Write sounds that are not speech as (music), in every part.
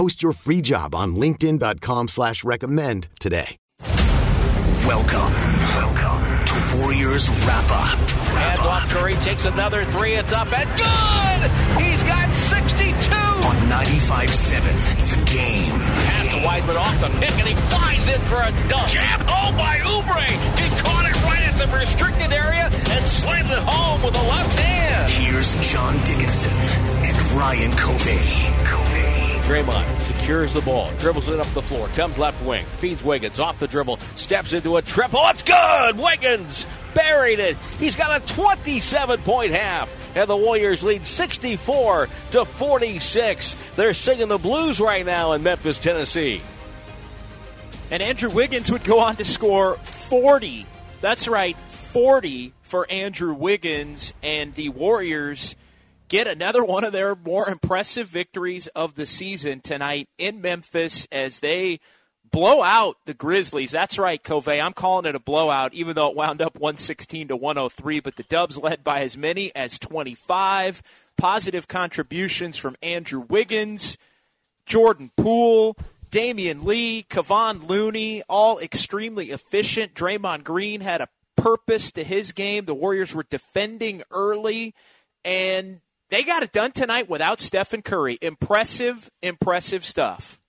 Post your free job on LinkedIn.com slash recommend today. Welcome, welcome to Warriors Wrap Up. And off Curry takes another three. It's up and good! He's got 62! On 95.7, the game. Pass to Wiseman off the pick and he flies in for a dunk. Jab! Oh, by Oubre! He caught it right at the restricted area and slammed it home with a left hand. Here's John Dickinson and Ryan Covey. Draymond secures the ball, dribbles it up the floor, comes left wing, feeds Wiggins off the dribble, steps into a triple. It's good! Wiggins buried it. He's got a 27 point half. And the Warriors lead 64 to 46. They're singing the blues right now in Memphis, Tennessee. And Andrew Wiggins would go on to score 40. That's right, 40 for Andrew Wiggins. And the Warriors get another one of their more impressive victories of the season tonight in Memphis as they blow out the Grizzlies. That's right, Covey. I'm calling it a blowout, even though it wound up 116 to 103. But the Dubs led by as many as 25. Positive contributions from Andrew Wiggins, Jordan Poole, Damion Lee, Kevon Looney, all extremely efficient. Draymond Green had a purpose to his game. The Warriors were defending early, and they got it done tonight without Stephen Curry. Impressive, impressive stuff.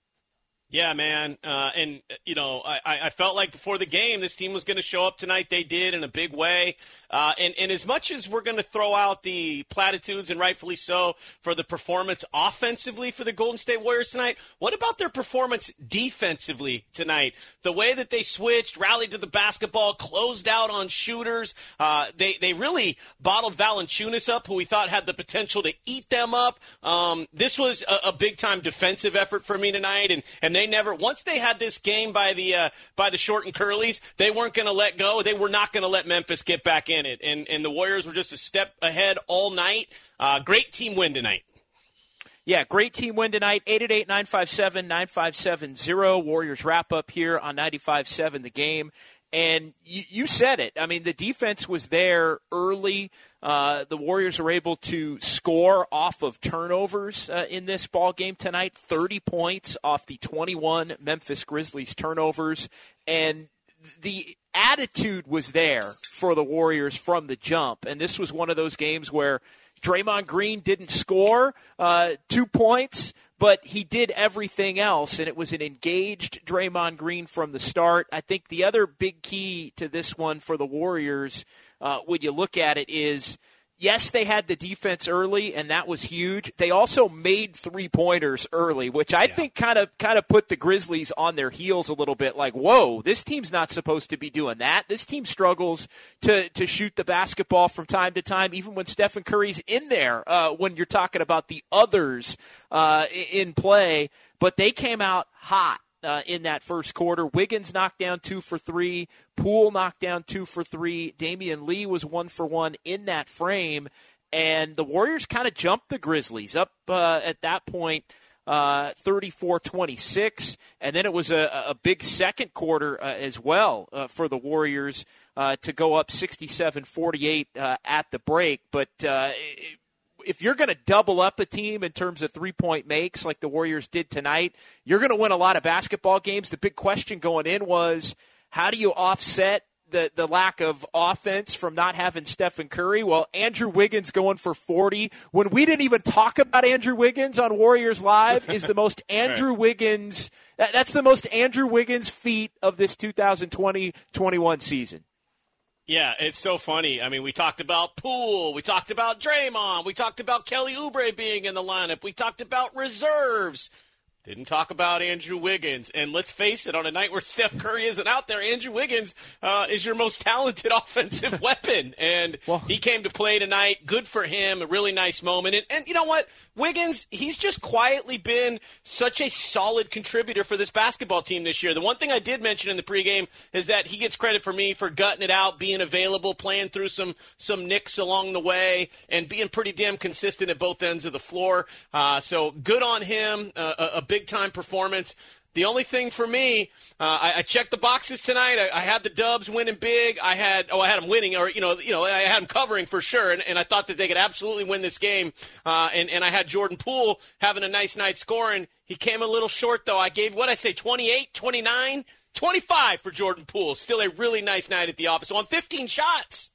Yeah, man. Uh, and, you know, I, I felt like before the game this team was going to show up tonight. They did in a big way. Uh, and, and as much as we're going to throw out the platitudes, and rightfully so, for the performance offensively for the Golden State Warriors tonight, what about their performance defensively tonight? The way that they switched, rallied to the basketball, closed out on shooters. Uh, they, they really bottled Valanciunas up, who we thought had the potential to eat them up. Um, this was a, a big time defensive effort for me tonight, and, and they never, once they had this game by the, uh, by the short and curlies, they weren't going to let go. They were not going to let Memphis get back in it. And, and the Warriors were just a step ahead all night. Uh, great team win tonight. Yeah, great team win tonight. 888 957 9570. Warriors wrap up here on 95.7 the game. And you, you, said it. I mean, the defense was there early. Uh, the Warriors were able to score off of turnovers uh, in this ball game tonight. 30 points off the 21 Memphis Grizzlies turnovers. And the attitude was there for the Warriors from the jump. And this was one of those games where Draymond Green didn't score uh, two points, but he did everything else, and it was an engaged Draymond Green from the start. I think the other big key to this one for the Warriors, uh, when you look at it, is – yes, they had the defense early, and that was huge. They also made three pointers early, which I yeah. think kind of kind of put the Grizzlies on their heels a little bit. Like, whoa, this team's not supposed to be doing that. This team struggles to to shoot the basketball from time to time, even when Stephen Curry's in there. Uh, when you're talking about the others uh, in play, but they came out hot uh, in that first quarter. Wiggins knocked down two for three. Poole knocked down two for three. Damion Lee was one for one in that frame. And the Warriors kind of jumped the Grizzlies up uh, at that point. Uh, 34 26. And then it was a, a big second quarter uh, as well uh, for the Warriors uh, to go up 67 48 uh, at the break. But uh, it, if you're going to double up a team in terms of three point makes like the Warriors did tonight, you're going to win a lot of basketball games. The big question going in was how do you offset the the lack of offense from not having Stephen Curry. Well, Andrew Wiggins going for 40 when we didn't even talk about Andrew Wiggins on Warriors Live is the most (laughs) Andrew Wiggins. That, that's the most Andrew Wiggins feat of this 2020-21 season. Yeah, it's so funny. I mean, we talked about Poole, we talked about Draymond, we talked about Kelly Oubre being in the lineup, we talked about reserves. Didn't talk about Andrew Wiggins. And let's face it, on a night where (laughs) Steph Curry isn't out there, Andrew Wiggins uh, is your most talented (laughs) offensive weapon. And well, he came to play tonight. Good for him. A really nice moment. And, and you know what? Wiggins, he's just quietly been such a solid contributor for this basketball team this year. The one thing I did mention in the pregame is that he gets credit for me for gutting it out, being available, playing through some some nicks along the way, and being pretty damn consistent at both ends of the floor. Uh, so good on him. Uh, a, a big time performance. The only thing for me, uh, I, I, checked the boxes tonight. I, I, had the Dubs winning big. I had, oh, I had them winning, or you know, you know, I had them covering for sure, and, and I thought that they could absolutely win this game. Uh, and and I had Jordan Poole having a nice night scoring. He came a little short though. I gave what I say, 28, 29, 25 for Jordan Poole. Still a really nice night at the office on 15 shots.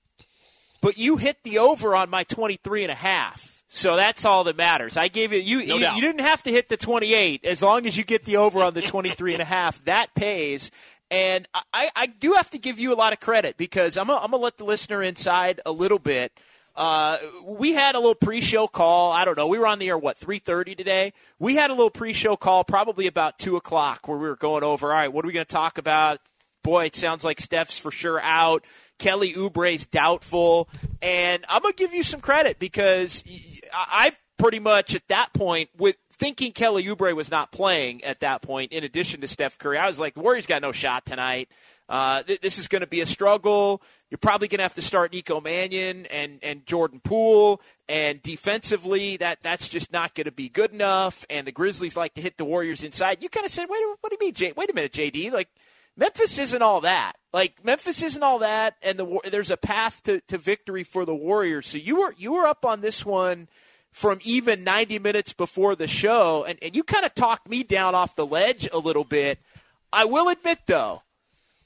But you hit the over on my 23 and a half. So that's all that matters. I gave it you, no you, you didn't have to hit the 28 as long as you get the over on the (laughs) 23 and a half. That pays. And I, I do have to give you a lot of credit because I'm going to let the listener inside a little bit. Uh, we had a little pre-show call. I don't know. We were on the air what 3:30 today. We had a little pre-show call, probably about two o'clock, where we were going over. All right, what are we going to talk about? Boy, it sounds like Steph's for sure out. Kelly Oubre's doubtful, and I'm gonna give you some credit because I pretty much at that point with thinking Kelly Oubre was not playing at that point. In addition to Steph Curry, I was like, the Warriors got no shot tonight. Uh, th- this is going to be a struggle. You're probably going to have to start Nico Mannion and, and Jordan Poole. And defensively, that that's just not going to be good enough. And the Grizzlies like to hit the Warriors inside. You kind of said, wait, what do you mean, J- wait a minute, JD? Like Memphis isn't all that. Like Memphis isn't all that, and the there's a path to, to victory for the Warriors. So you were you were up on this one from even 90 minutes before the show, and, and you kind of talked me down off the ledge a little bit. I will admit though,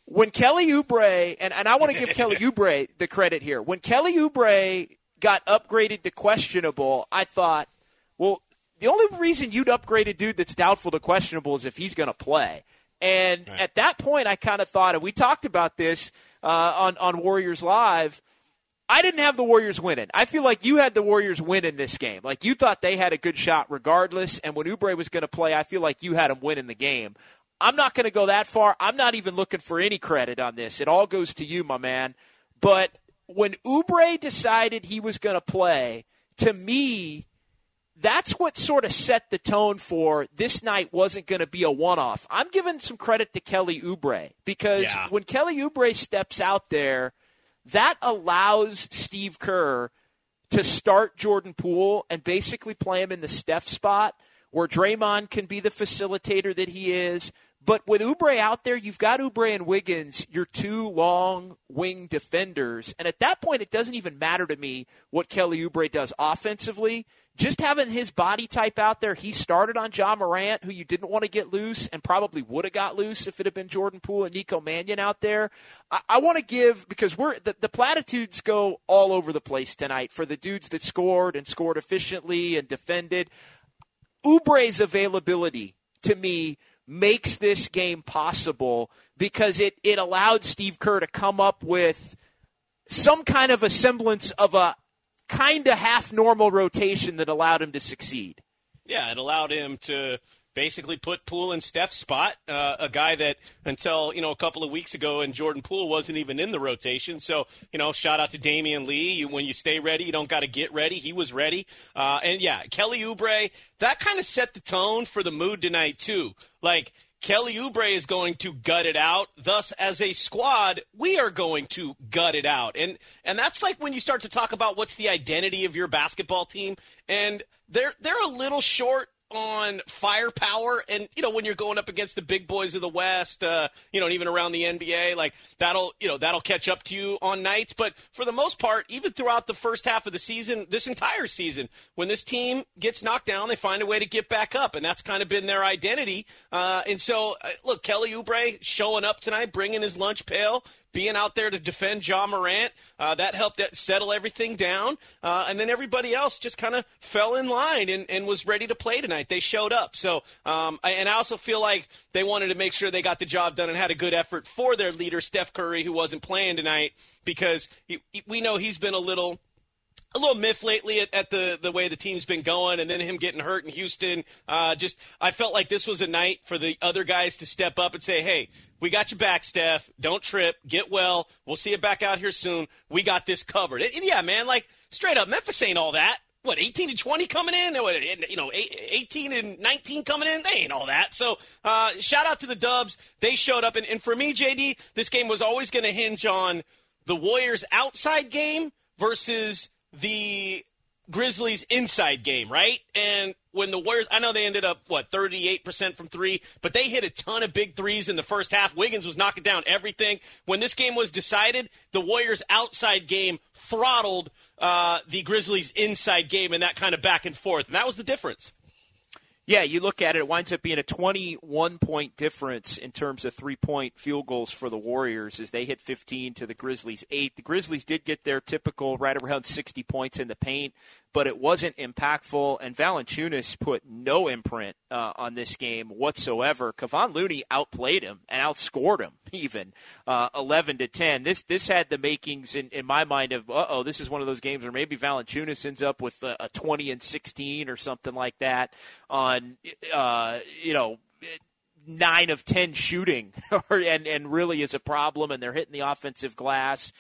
when Kelly Oubre and, and I want to give Kelly (laughs) Oubre the credit here. When Kelly Oubre got upgraded to questionable, I thought, well, the only reason you'd upgrade a dude that's doubtful to questionable is if he's going to play. And right. at that point, I kind of thought, and we talked about this uh, on on Warriors Live. I didn't have the Warriors winning. I feel like you had the Warriors winning this game. Like you thought they had a good shot regardless. And when Oubre was going to play, I feel like you had them winning the game. I'm not going to go that far. I'm not even looking for any credit on this. It all goes to you, my man. But when Oubre decided he was going to play, to me, that's what sort of set the tone for this night wasn't going to be a one off. I'm giving some credit to Kelly Oubre because yeah. when Kelly Oubre steps out there, that allows Steve Kerr to start Jordan Poole and basically play him in the Steph spot where Draymond can be the facilitator that he is. But with Oubre out there, you've got Oubre and Wiggins, your two long wing defenders. And at that point, it doesn't even matter to me what Kelly Oubre does offensively just having his body type out there, he started on Ja Morant, who you didn't want to get loose and probably would have got loose if it had been Jordan Poole and Nico Mannion out there. I, I want to give because we're the, the platitudes go all over the place tonight for the dudes that scored and scored efficiently and defended. Oubre's availability to me makes this game possible because it, it allowed Steve Kerr to come up with some kind of a semblance of a kind of half normal rotation that allowed him to succeed. Yeah, it allowed him to basically put Poole in Steph's spot, uh, a guy that until you know a couple of weeks ago and Jordan Poole wasn't even in the rotation. So you know, shout out to Damion Lee. You, when you stay ready, you don't got to get ready. He was ready, uh, and yeah, Kelly Oubre. That kind of set the tone for the mood tonight too. Like Kelly Oubre is going to gut it out. Thus, as a squad, we are going to gut it out. And and that's like when you start to talk about what's the identity of your basketball team. And they're they're a little short on firepower. And you know when you're going up against the big boys of the west uh, you know and even around the nba like that'll you know that'll catch up to you on nights. But for the most part even throughout the first half of the season this entire season when this team gets knocked down they find a way to get back up. And that's kind of been their identity. Uh, and so uh, look kelly oubre showing up tonight bringing his lunch pail being out there to defend Ja Morant. Uh, that helped settle everything down. Uh, and then everybody else just kind of fell in line and, and was ready to play tonight. They showed up. So, um, I, and I also feel like they wanted to make sure they got the job done and had a good effort for their leader, Steph Curry, who wasn't playing tonight because he, we know he's been a little a little miff lately at, at, the the way the team's been going, and then him getting hurt in Houston. Uh, just I felt like this was a night for the other guys to step up and say, "Hey, we got your back, Steph. Don't trip. Get well. We'll see you back out here soon. We got this covered." And yeah, man, like straight up, Memphis ain't all that. What, 18 and 20 coming in? What, you know, 18 and 19 coming in? They ain't all that. So, uh, shout out to the Dubs. They showed up. And, and for me, JD, this game was always going to hinge on the Warriors' outside game versus the Grizzlies inside game, right? And when the Warriors, I know they ended up, what, 38% from three, but they hit a ton of big threes in the first half. Wiggins was knocking down everything. When this game was decided, the Warriors' outside game throttled uh, the Grizzlies' inside game and that kind of back and forth. And that was the difference. Yeah, you look at it, it winds up being a 21 point difference in terms of three point field goals for the Warriors as they hit 15 to the Grizzlies 8. The Grizzlies did get their typical right around 60 points in the paint but it wasn't impactful. And Valanciunas put no imprint uh, on this game whatsoever. Kevon Looney outplayed him and outscored him (laughs) even uh, 11 to 10. This this had the makings in, in my mind of uh oh, this is one of those games where maybe Valanciunas ends up with a, a 20 and 16 or something like that on uh, you know nine of ten shooting, (laughs) and and really is a problem, and they're hitting the offensive glass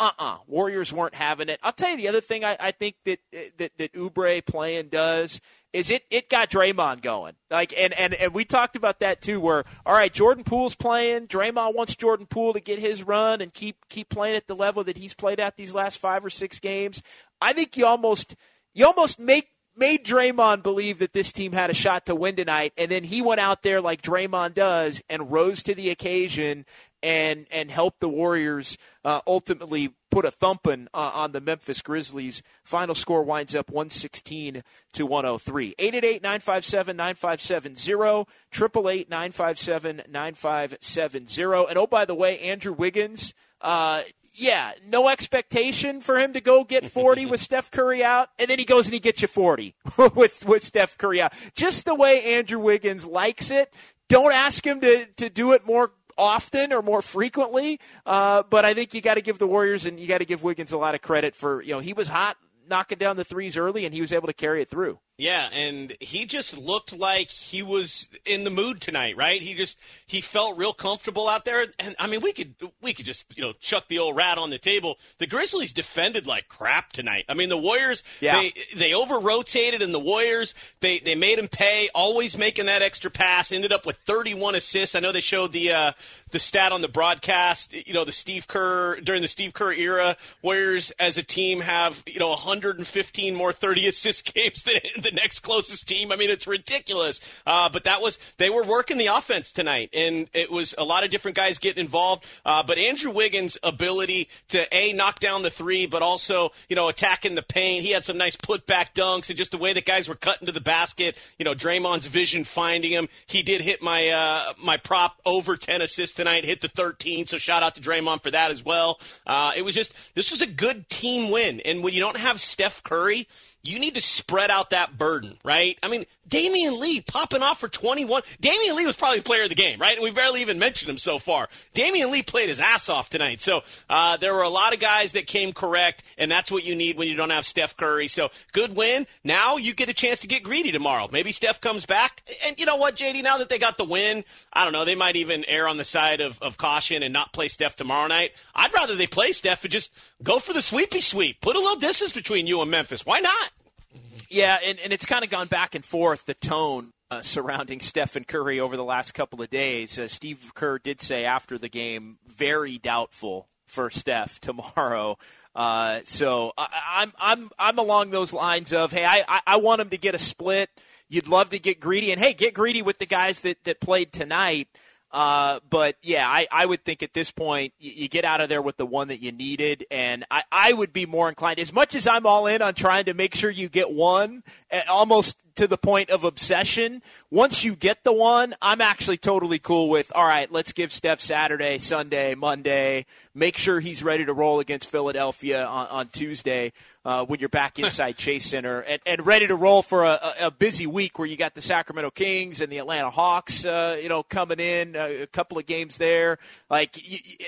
uh-uh. Warriors weren't having it. I'll tell you the other thing I, I think that that that Oubre playing does is it it got Draymond going. Like and, and and we talked about that too. Where all right, Jordan Poole's playing. Draymond wants Jordan Poole to get his run and keep keep playing at the level that he's played at these last five or six games. I think you almost you almost make made Draymond believe that this team had a shot to win tonight, and then he went out there like Draymond does and rose to the occasion and and helped the Warriors uh, ultimately put a thumping uh, on the Memphis Grizzlies. Final score winds up 116 to 103. 888-957-9570, 888-957-9570. And oh, by the way, Andrew Wiggins, uh, yeah, no expectation for him to go get 40 with (laughs) Steph Curry out, and then he goes and he gets you 40 (laughs) with, with Steph Curry out. Just the way Andrew Wiggins likes it. Don't ask him to, to do it more often or more frequently. Uh, but I think you got to give the Warriors and you got to give Wiggins a lot of credit for you know he was hot knocking down the threes early and he was able to carry it through. Yeah, and he just looked like he was in the mood tonight, right? He just he felt real comfortable out there, and I mean, we could we could just you know chuck the old rat on the table. The Grizzlies defended like crap tonight. I mean, the Warriors yeah. they they over rotated, and the Warriors they they made him pay, always making that extra pass. Ended up with 31 assists. I know they showed the uh, the stat on the broadcast. You know, the Steve Kerr during the Steve Kerr era, Warriors as a team have you know 115 more 30 assist (laughs) games than the next closest team. I mean, it's ridiculous. Uh, but that was they were working the offense tonight, and it was a lot of different guys getting involved. Uh, but Andrew Wiggins' ability to a knock down the three, but also you know attacking the paint. He had some nice putback dunks, and just the way the guys were cutting to the basket. You know, Draymond's vision finding him. He did hit my uh, my prop over 10 assists tonight. Hit the 13, so shout out to Draymond for that as well. Uh, it was just this was a good team win, and when you don't have Steph Curry you need to spread out that burden, right? I mean, Damion Lee popping off for 21. Damion Lee was probably the player of the game, right? And we barely even mentioned him so far. Damion Lee played his ass off tonight. So uh, there were a lot of guys that came correct, and that's what you need when you don't have Steph Curry. So good win. Now you get a chance to get greedy tomorrow. Maybe Steph comes back. And you know what, JD? Now that they got the win, I don't know. They might even err on the side of, of caution and not play Steph tomorrow night. I'd rather they play Steph and just go for the sweepy sweep. Put a little distance between you and Memphis. Why not? Yeah, and, and it's kind of gone back and forth, the tone uh, surrounding (laughs) Stephen Curry over the last couple of days. Uh, Steve Kerr did say after the game, very doubtful for Steph (laughs) tomorrow. Uh, so I, I'm I'm I'm along those lines of hey, I, I, I want him to get a split. You'd love to get greedy, and hey, get greedy with the guys that that played tonight. Uh, but yeah, I, I would think at this point you, you, get out of there with the one that you needed, and I, I would be more inclined. As much as I'm all in on trying to make sure you get one, almost to the point of obsession. Once you get the one, I'm actually totally cool with, all right, let's give Steph Saturday, Sunday, Monday, make sure he's ready to roll against Philadelphia on, on Tuesday uh, when you're back (laughs) inside Chase Center and, and ready to roll for a, a, busy week where you got the Sacramento Kings and the Atlanta Hawks, uh, you know, coming in, uh, a couple of games there. Like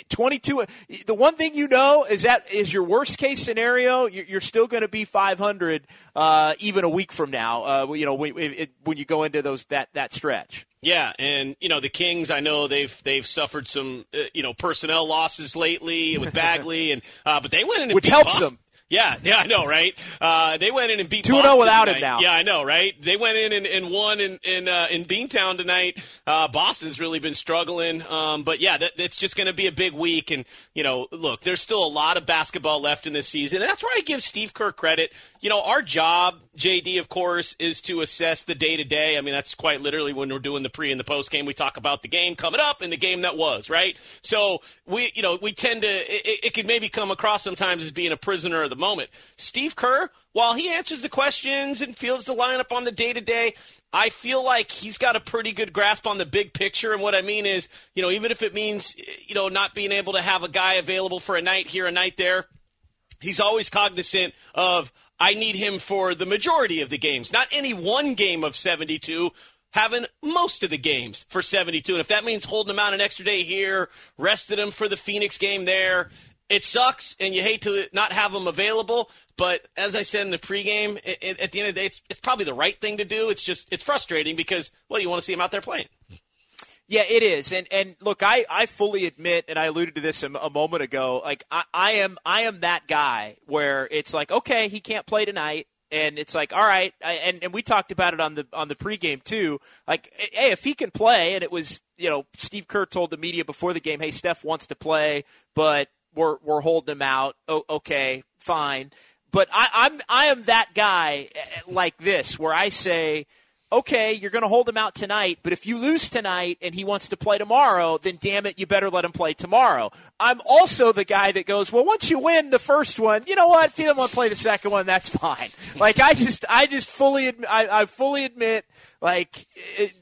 22, the one thing you know is that is your worst case scenario, you're still going to be 500 uh, even a week from now, uh, you know, when, when you go into those that, that stretch. Yeah, and you know the Kings. I know they've they've suffered some uh, you know personnel losses lately with (laughs) Bagley, and uh, but they went in and which helps Boston. them. Yeah, yeah, I know, right? Uh, they went in and beat two zero oh without tonight. him now. Yeah, I know, right? They went in and, and won in in, uh, in Beantown tonight. Uh, Boston's really been struggling, um, but yeah, that, it's just going to be a big week. And you know, look, there's still a lot of basketball left in this season, and that's why I give Steve Kerr credit. You know, our job, JD, of course, is to assess the day to day. I mean, that's quite literally when we're doing the pre and the post game. We talk about the game coming up and the game that was, right? So we, you know, we tend to it, it maybe come across sometimes as being a prisoner of the moment. Steve Steve Kerr, while he answers the questions and fields the lineup on the day to day, I feel like he's got a pretty good grasp on the big picture. And what I mean is, you know, even if it means, you know, not being able to have a guy available for a night here, a night there, he's always cognizant of, I need him for the majority of the games, not any one game of 72, having most of the games for 72. And if that means holding him out an extra day here, resting him for the Phoenix game there, it sucks, and you hate to not have them available. But as I said in the pregame, it, it, at the end of the day, it's, it's probably the right thing to do. It's just it's frustrating because well, you want to see him out there playing. Yeah, it is, and and look, I, I fully admit, and I alluded to this a, a moment ago. Like I, I am I am that guy where it's like, okay, he can't play tonight, and it's like, all right, and and we talked about it on the on the pregame too. Like, hey, if he can play, and it was you know Steve Kerr told the media before the game, hey, Steph wants to play, but we're we're holding him out. Okay, fine. But I, I'm I am that guy eh, like this where I say, okay, you're going to hold him out tonight, but if you lose tonight and he wants to play tomorrow, then damn it, you better let him play tomorrow. I'm also the guy that goes, well, once you win the first one, you know what? If you don't want to play the second one, that's fine. (laughs) Like I just I just fully I, I fully admit like. It,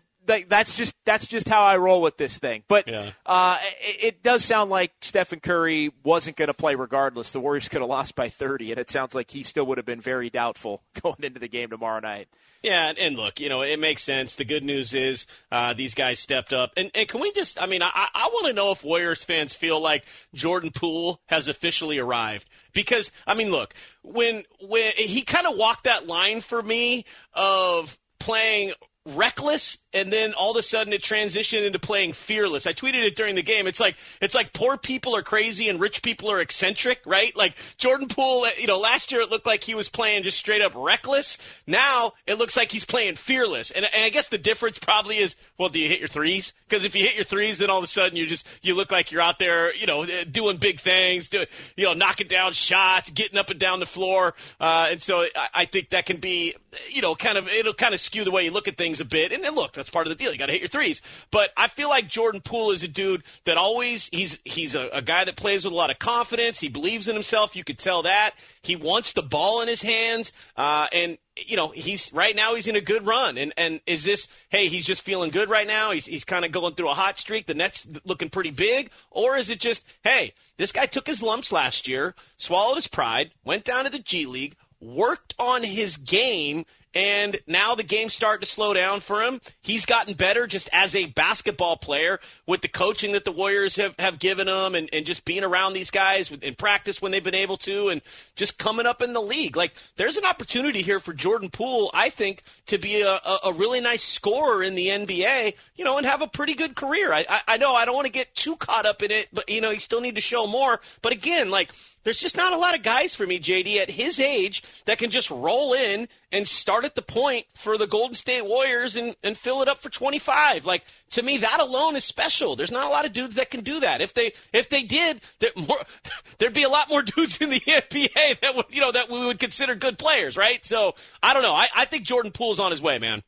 that's just that's just how I roll with this thing. But yeah. uh, it, it, does sound like Stephen Curry wasn't going to play regardless. The Warriors could have lost by 30, and it sounds like he still would have been very doubtful (laughs) going into the game tomorrow night. Yeah, and look, you know, it makes sense. The good news is uh, these guys stepped up. And, and can we just, I mean, I, I want to know if Warriors fans feel like Jordan Poole has officially arrived. Because, I mean, look, when, when he kind of walked that line for me of playing reckless and then all of a sudden it transitioned into playing fearless. I tweeted it during the game. It's like it's like poor people are crazy and rich people are eccentric, right? Like Jordan Poole, you know, last year it looked like he was playing just straight up reckless. Now it looks like he's playing fearless. And, and I guess the difference probably is, well, do you hit your threes? Because if you hit your threes, then all of a sudden you just you look like you're out there, you know, doing big things, doing, you know, knocking down shots, getting up and down the floor. Uh, and so I, I think that can be, you know, kind of it'll kind of skew the way you look at things a bit. And, and look, that's part of the deal. You got to hit your threes. But I feel like Jordan Poole is a dude that always he's he's a, a guy that plays with a lot of confidence. He believes in himself. You could tell that he wants the ball in his hands. Uh, and you know he's right now he's in a good run. And and is this hey he's just feeling good right now? He's he's kind of going through a hot streak. The Nets looking pretty big, or is it just hey this guy took his lumps last year, swallowed his pride, went down to the G League, worked on his game and now the game's starting to slow down for him. He's gotten better just as a basketball player with the coaching that the Warriors have, have given him and, and just being around these guys in practice when they've been able to and just coming up in the league. Like, there's an opportunity here for Jordan Poole, I think, to be a, a, really nice scorer in the NBA, you know, and have a pretty good career. I, I, I know I don't want to get too caught up in it, but, you know, you still need to show more. But again, like, there's just not a lot of guys for me, JD, at his age that can just roll in and start at the point for the Golden State Warriors and, and fill it up for 25. Like to me, that alone is special. There's not a lot of dudes that can do that. If they if they did, there more, (laughs) there'd be a lot more (laughs) dudes in the NBA that would you know that we would consider good players, right? So I don't know. I, I think Jordan Poole's on his way, man.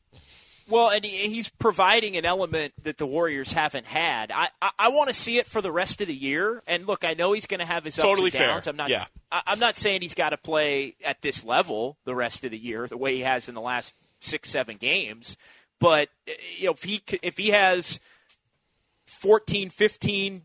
Well, and he's providing an element that the Warriors haven't had. I, I, I want to see it for the rest of the year. And look, I know he's going to have his ups totally and downs. Fair. I'm not. Yeah. I, I'm not saying he's got to play at this level the rest of the year, the way he has in the last six, seven games. But eh, you know, if he if he has 14, 15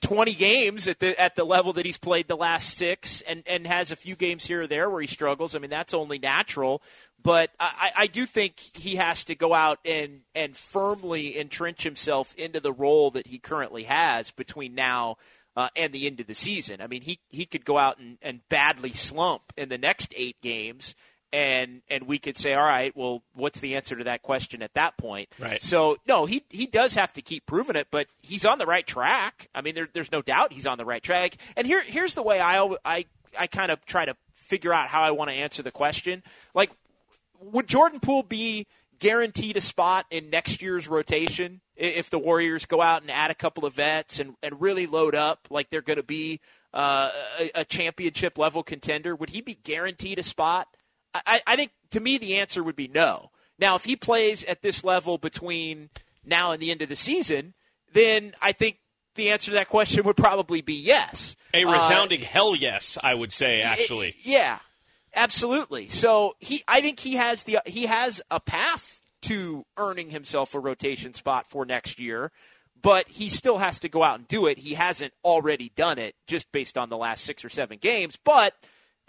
20 games at the at the level that he's played the last six and, and has a few games here or there where he struggles. I mean, that's only natural But I, I do think he has to go out and, and firmly entrench himself into the role that he currently has between now uh, and the end of the season. I mean, he, he could go out and, and badly slump in the next eight games – and and we could say, all right, well, what's the answer to that question at that point? Right. So no, he he does have to keep proving it, but he's on the right track. I mean, there, there's no doubt he's on the right track. And here here's the way I I I kind of try to figure out how I want to answer the question. Like, would Jordan Poole be guaranteed a spot in next year's rotation if the Warriors go out and add a couple of vets and, and really load up like they're going to be uh, a, a championship level contender? Would he be guaranteed a spot? I, I think to me the answer would be no. Now, if he plays at this level between now and the end of the season, then I think the answer to that question (laughs) would probably be yes. A resounding uh, hell yes, I would say. Actually, it, yeah, absolutely. So he, I think he has the he has a path to earning himself a rotation spot for next year, but he still has to go out and do it. He hasn't already done it just based on the last six or seven games, but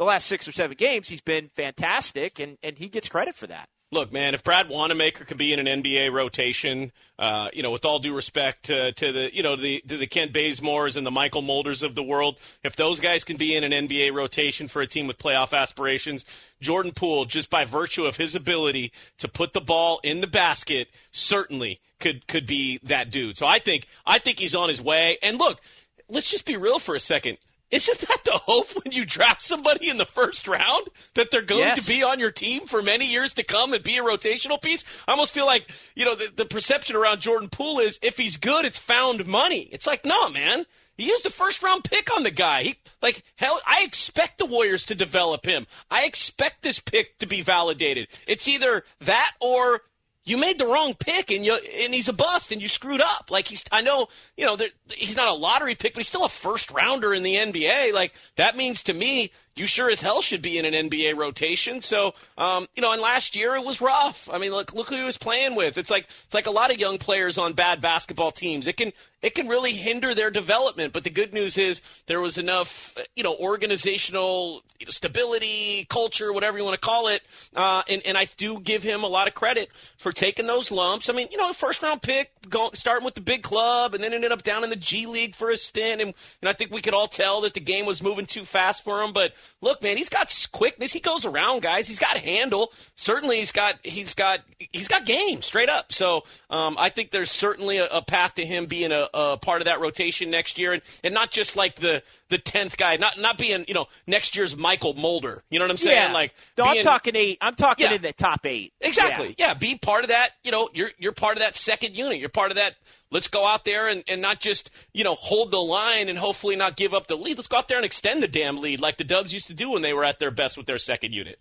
the last six or seven games, he's been fantastic, and, and he gets credit for that. Look, man, if Brad Wanamaker can be in an NBA rotation, uh, you know, with all due respect uh, to the, you know, the to the Kent Bazemores and the Mychal Mulders of the world, if those guys can be in an NBA rotation for a team with playoff aspirations, Jordan Poole, just by virtue of his ability to put the ball in the basket, certainly could could be that dude. So I think I think he's on his way. And look, let's just be real for a second. Isn't that the hope when you draft somebody in the first round that they're going yes. to be on your team for many years to come and be a rotational piece? I almost feel like, you know, the, the perception around Jordan Poole is if he's good, it's found money. It's like, no, man. He used a first round pick on the guy. He, like hell, I expect the Warriors to develop him. I expect this pick to be validated. It's either that or you made the wrong pick and you and he's a bust and you screwed up. Like he's I know, you know, he's not a lottery pick, but he's still a first rounder in the NBA. Like that means to me you sure as hell should be in an NBA rotation. So, um, you know, and last year it was rough. I mean, look, look who he was playing with. It's like it's like a lot of young players on bad basketball teams. It can it can really hinder their development. But the good news is there was enough, you know, organizational you know, stability, culture, whatever you want to call it. Uh, and and I do give him a lot of credit for taking those lumps. I mean, you know, first round pick, going starting with the big club, and then ended up down in the G League for a stint. And, and I think we could all tell that the game was moving too fast for him, but look, man, he's got quickness. He goes around guys. He's got handle. Certainly, he's got he's got he's got game straight up. So um, I think there's certainly a, a path to him being a, a, part of that rotation next year, and, and not just like the the tenth guy, not not being you know next year's Mychal Mulder. You know what I'm saying? Yeah. Like, no, being, I'm talking eight. I'm talking yeah. in the top eight. Exactly. Yeah. yeah, be part of that. You know, you're you're part of that second unit. You're part of that Let's go out there and, and not just, you know, hold the line and hopefully not give up the lead. Let's go out there and extend the damn lead like the Dubs used to do when they were at their best with their second unit.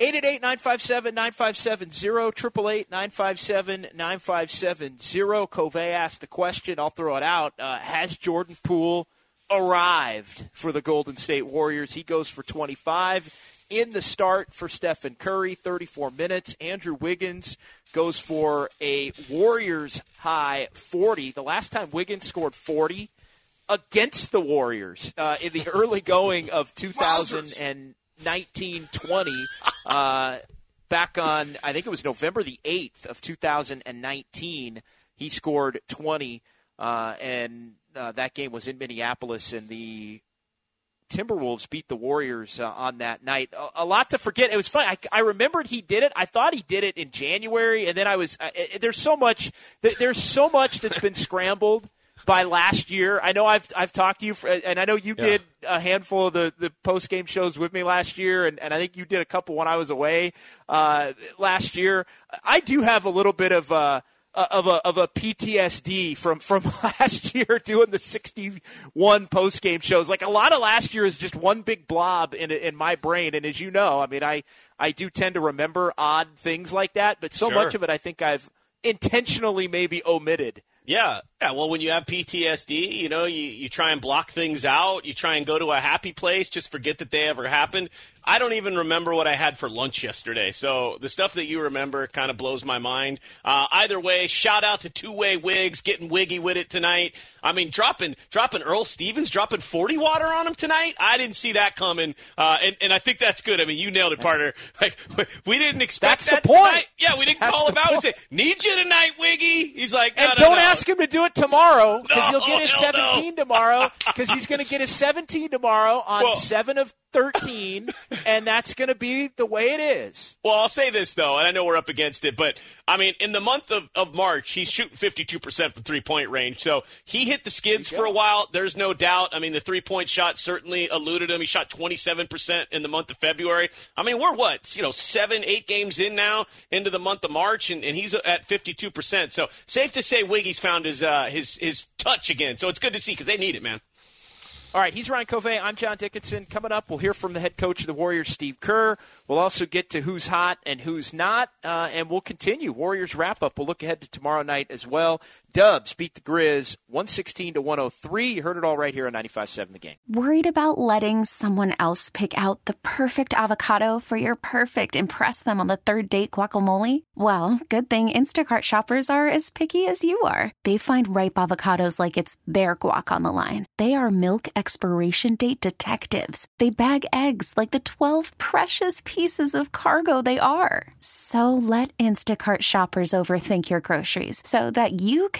888-957-9570, 888-957-9570. Cove asked the question. I'll throw it out. Uh, has Jordan Poole arrived for the Golden State Warriors? He goes for 25 in the start for Stephen Curry, 34 minutes. Andrew Wiggins goes for a Warriors high 40. The last time Wiggins scored 40 against the Warriors uh, in the (laughs) early going of 2019 20, uh, back on, I think it was November the 8th of 2019, he scored 20. Uh, and uh, that game was in Minneapolis, and the Timberwolves beat the Warriors uh, on that night. A, a, lot to forget. It was fun. I, I, remembered he did it. I thought he did it in January, and then I was. There's so much. There's so much that's been scrambled by last year. I know I've I've talked to you, for, and I know you yeah. did a handful of the, the post game shows with me last year, and, and I think you did a couple when I was away uh, last year. I do have a little bit of. Uh, of a of a PTSD from from (laughs) last year doing the 61 post game shows. Like a lot of last year is just one big blob in in my brain, and as you know, I mean, I I do tend to remember odd things like that, but so sure. much of it I think I've intentionally maybe omitted. Yeah, Yeah, well, when you have PTSD, you know, you, you try and block things out. You try and go to a happy place, just forget that they ever happened. I don't even remember what I had for lunch yesterday. So the stuff that you remember kind of blows my mind. Uh, either way, shout out to Two Way Wigs getting wiggy with it tonight. I mean, dropping dropping Earl Stevens, dropping 40 water on him tonight. I didn't see that coming, uh, and, and I think that's good. I mean, you nailed it, partner. (laughs) Like we didn't expect that's that the point. tonight. Yeah, we didn't That's call him out and say, "Need you tonight, Wiggy." He's like, no, And no, don't no. ask him to do it tomorrow because he'll get his. 17 tomorrow because he's going to get his 17 tomorrow on Well- 7 of 13, and that's going to be the way it is. Well, I'll say this though, and I know we're up against it, but I mean, in the month of, of March, he's shooting 52% from three point range. So he hit the skids for a while. There's no doubt. I mean, the three point shot certainly eluded him. He shot 27% in the month of February. I mean, we're what, you know, seven, eight games in now into the month of March, and, and he's at 52%. So safe to say Wiggy's found his, uh, his, his touch again. So it's good to see because they need it, man. All right, he's Ryan Covey. I'm John Dickinson. Coming up, we'll hear from the head coach of the Warriors, Steve Kerr. We'll also get to who's hot and who's not, uh, and we'll continue Warriors wrap up. We'll look ahead to tomorrow night as well. Dubs beat the Grizz 116 to 103. You heard it all right here on 95.7 The Game. Worried about letting someone else pick out the perfect avocado for your perfect impress them on the third date guacamole? Well, good thing Instacart shoppers are as picky as you are. They find ripe avocados like it's their guac on the line. They are milk expiration date detectives. They bag eggs like the 12 precious pieces of cargo they are. So let Instacart shoppers overthink your groceries so that you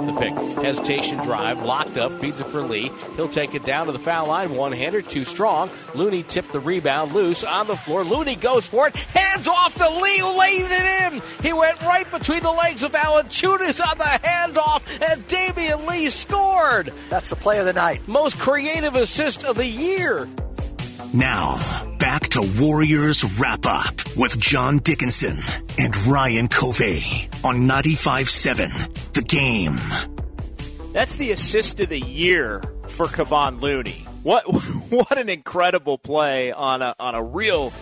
Off the pick. Hesitation drive, locked up, feeds it for Lee. He'll take it down to the foul line, one hander, too strong. Looney tipped the rebound loose on the floor. Looney goes for it, hands off to Lee, who lays it in. He went right between the legs of Valanciunas on the handoff, and Damion Lee scored. That's the play of the night. Most creative assist of the year. Now, back to Warriors Wrap Up with John Dickinson and Ryan Covey on 95.7 The Game. That's the assist of the year for Kevon Looney. What (laughs) what an incredible play on a on a real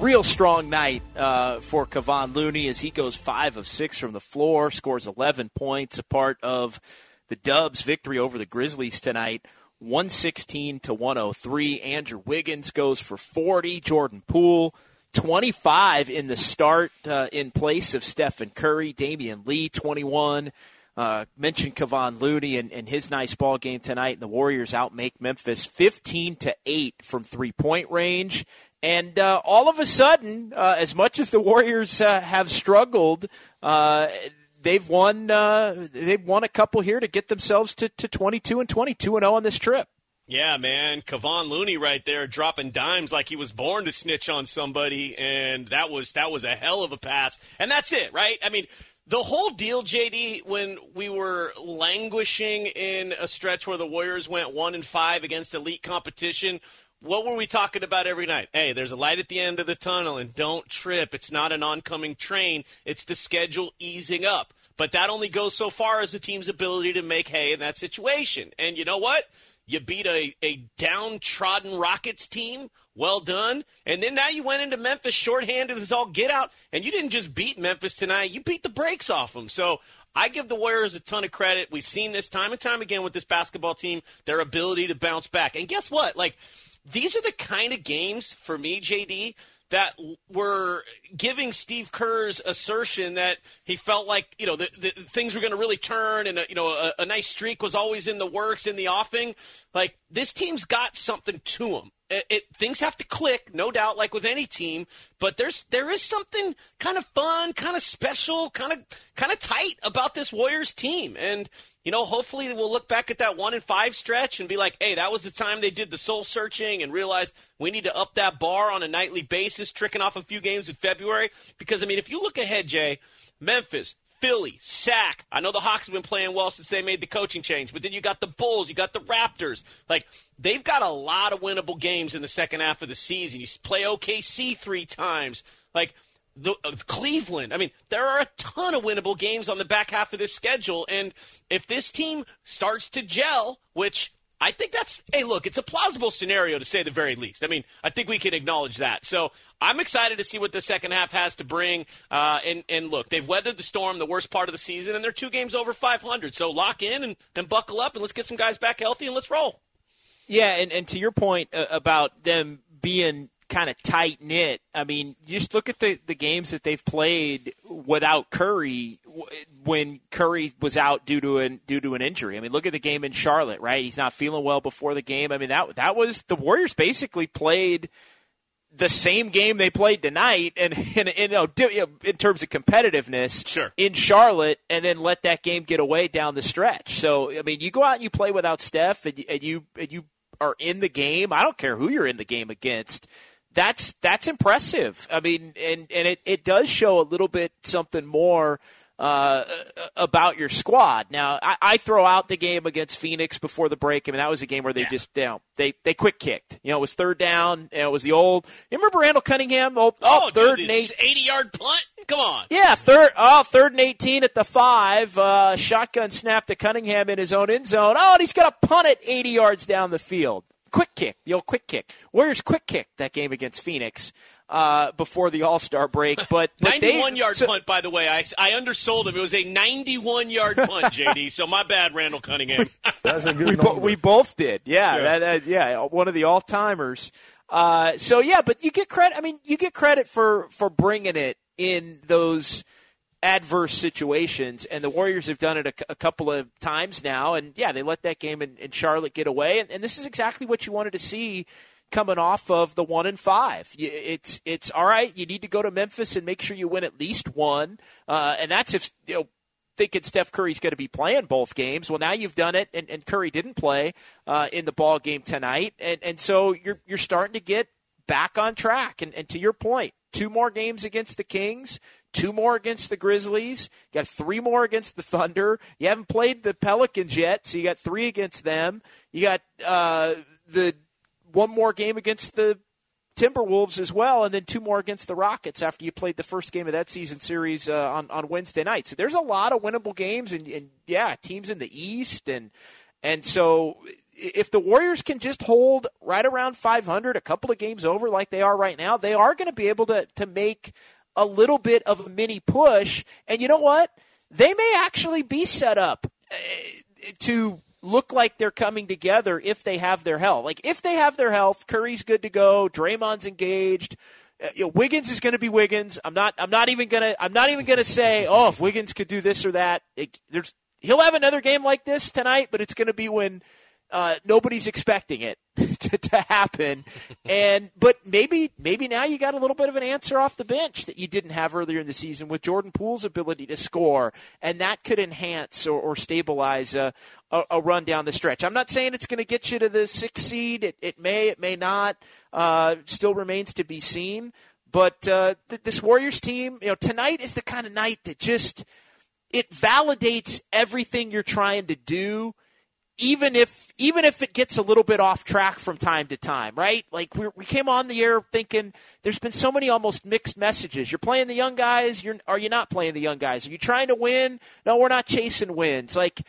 real strong night uh, for Kevon Looney as he goes five of six from the floor, scores eleven points, a part of the Dubs' victory over the Grizzlies tonight. 116 to 103. Andrew Wiggins goes for 40. Jordan Poole 25 in the start uh, in place of Stephen Curry. Damion Lee 21. Uh, mentioned Kevon Looney and, and his nice ball game tonight. And the Warriors outmake Memphis 15 to 8 from three point range. And uh, all of a sudden, uh, as much as the Warriors uh, have struggled, uh, they've won. Uh, they've won a couple here to get themselves to, to 22 and 22 and 0 on this trip. Yeah, man, Kevon Looney right there dropping dimes like he was born to snitch on somebody, and that was that was a hell of a pass. And that's it, right? I mean, the whole deal, JD, when we were languishing in a stretch where the Warriors went one and five against elite competition, what were we talking about every night? Hey, there's a light at the end of the tunnel, and don't trip. It's not an oncoming train. It's the schedule easing up. But that only goes so far as the team's ability to make hay in that situation. And you know what? You beat a, a downtrodden Rockets team. Well done. And then now you went into Memphis shorthanded as all get out, and you didn't just beat Memphis tonight, you beat the brakes off them. So I give the Warriors a ton of credit. We've seen this time and time again with this basketball team, their ability to bounce back. And guess what? Like, these are the kind of games for me, JD, that were giving Steve Kerr's assertion that he felt like you know the, the things were going to really turn and a, you know a, a nice streak was always in the works in the offing. Like this team's got something to them. It, it, things have to click, no doubt, like with any team. But there's there is something kind of fun, kind of special, kind of kind of tight about this Warriors team, and you know, hopefully we'll look back at that one and five stretch and be like, hey, that was the time they did the soul searching and realized we need to up that bar on a nightly basis, tricking off a few games in February. Because, I mean, if you look ahead, Jay, Memphis, Philly, Sac. I know the Hawks have been playing well since they made the coaching change, but then you got the Bulls, you got the Raptors. Like they've got a lot of winnable games in the second half of the season. You play OKC three times. Like the, uh, Cleveland. I mean, there are a ton of winnable games on the back half of this schedule, and if this team starts to gel, which I think that's hey, look, it's a plausible scenario to say the very least. I mean, I think we can acknowledge that. So I'm excited to see what the second half has to bring. Uh, and and look, they've weathered the storm, the worst part of the season, and they're two games over 500. So lock in and, and buckle up, and let's get some guys back healthy and let's roll. Yeah, and, and to your point uh, about them being kind of tight knit. I mean, just look at the, the games that they've played without Curry when Curry was out due to an due to an injury. I mean, look at the game in Charlotte, right? He's not feeling well before the game. I mean, that that was the Warriors basically played the same game they played tonight, and, (laughs) and, and you know, in terms of competitiveness, sure. in Charlotte, and then let that game get away down the stretch. So, I mean, you go out and you play without Steph, and, and you and you are in the game. I don't care who you're in the game against that's that's impressive. I mean, and and it, it does show a little bit something more uh, about your squad. Now, I, I, throw out the game against Phoenix before the break. I mean, that was a game where they yeah. just you know, they they quick kicked. You know, it was third down. And it was the old. You remember Randall Cunningham? Oh, oh, third dude, and eight, eighty yard punt. Come on. Yeah, third. Oh, third and eighteen at the five. Uh, shotgun snap to Cunningham in his own end zone. Oh, and he's got to punt it eighty yards down the field quick kick, the old quick kick. Warriors quick kick that game against Phoenix uh, before the All Star break. (laughs) But, but 91 they, yard so, punt, by the way. I, I undersold him. It was a 91 yard (laughs) punt, JD. So my bad, Randall Cunningham. (laughs) That's a good we, bo- we both did. Yeah, yeah. That, that, yeah one of the all timers. Uh, so yeah, but you get credit. I mean, you get credit for for bringing it in those adverse situations, and the Warriors have done it a, a, couple of times now. And yeah, they let that game in, in Charlotte get away, and, and, this is exactly what you wanted to see coming off of the one and five. It's it's all right. You need to go to Memphis and make sure you win at least one, uh, and that's if you know. Thinking Steph Curry's going to be playing both games. Well, now you've done it, and, and Curry didn't play uh, in the ball game tonight, and and so you're you're starting to get back on track. And, and to your point, two more games against the Kings, two more against the Grizzlies, you got three more against the Thunder. You haven't played the Pelicans yet, so you got three against them. You got uh, the one more game against the Timberwolves as well, and then two more against the Rockets after you played the first game of that season series uh, on on Wednesday night. So there's a lot of winnable games, and, and yeah, teams in the East, and and so if the Warriors can just hold right around 500, a couple of games over like they are right now, they are going to be able to to make a little bit of a mini push. And you know what? They may actually be set up uh, to look like they're coming together if they have their health. Like if they have their health, Curry's good to go, Draymond's engaged. Uh, you know, Wiggins is going to be Wiggins. I'm not. I'm not even gonna. I'm not even gonna say, oh, if Wiggins could do this or that. It, there's. He'll have another game like this tonight, but it's going to be when uh, nobody's expecting it (laughs) (laughs) to, to happen. And but maybe maybe now you got a little bit of an answer off the bench that you didn't have earlier in the season with Jordan Poole's ability to score, and that could enhance or, or stabilize a, a, a, run down the stretch. I'm not saying it's going to get you to the sixth seed. It, it may, it may not. Uh, still remains to be seen. But uh, th- this Warriors team, you know, tonight is the kind of night that just it validates everything you're trying to do even if even if it gets a little bit off track from time to time, right? Like we we came on the air thinking there's been so many almost mixed messages. You're playing the young guys, you're are you not playing the young guys? Are you trying to win? No, we're not chasing wins. Like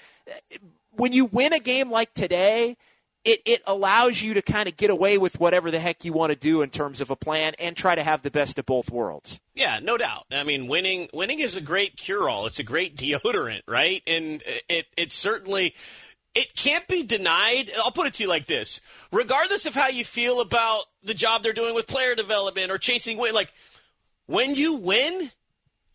when you win a game like today, it, it allows you to kind of get away with whatever the heck you want to do in terms of a plan and try to have the best of both worlds. Yeah, no doubt. I mean, winning winning is a great cure all. It's a great (laughs) deodorant, right? And it it certainly it can't be denied. I'll put it to you like this: regardless of how you feel about the job they're doing with player development or chasing win, like when you win,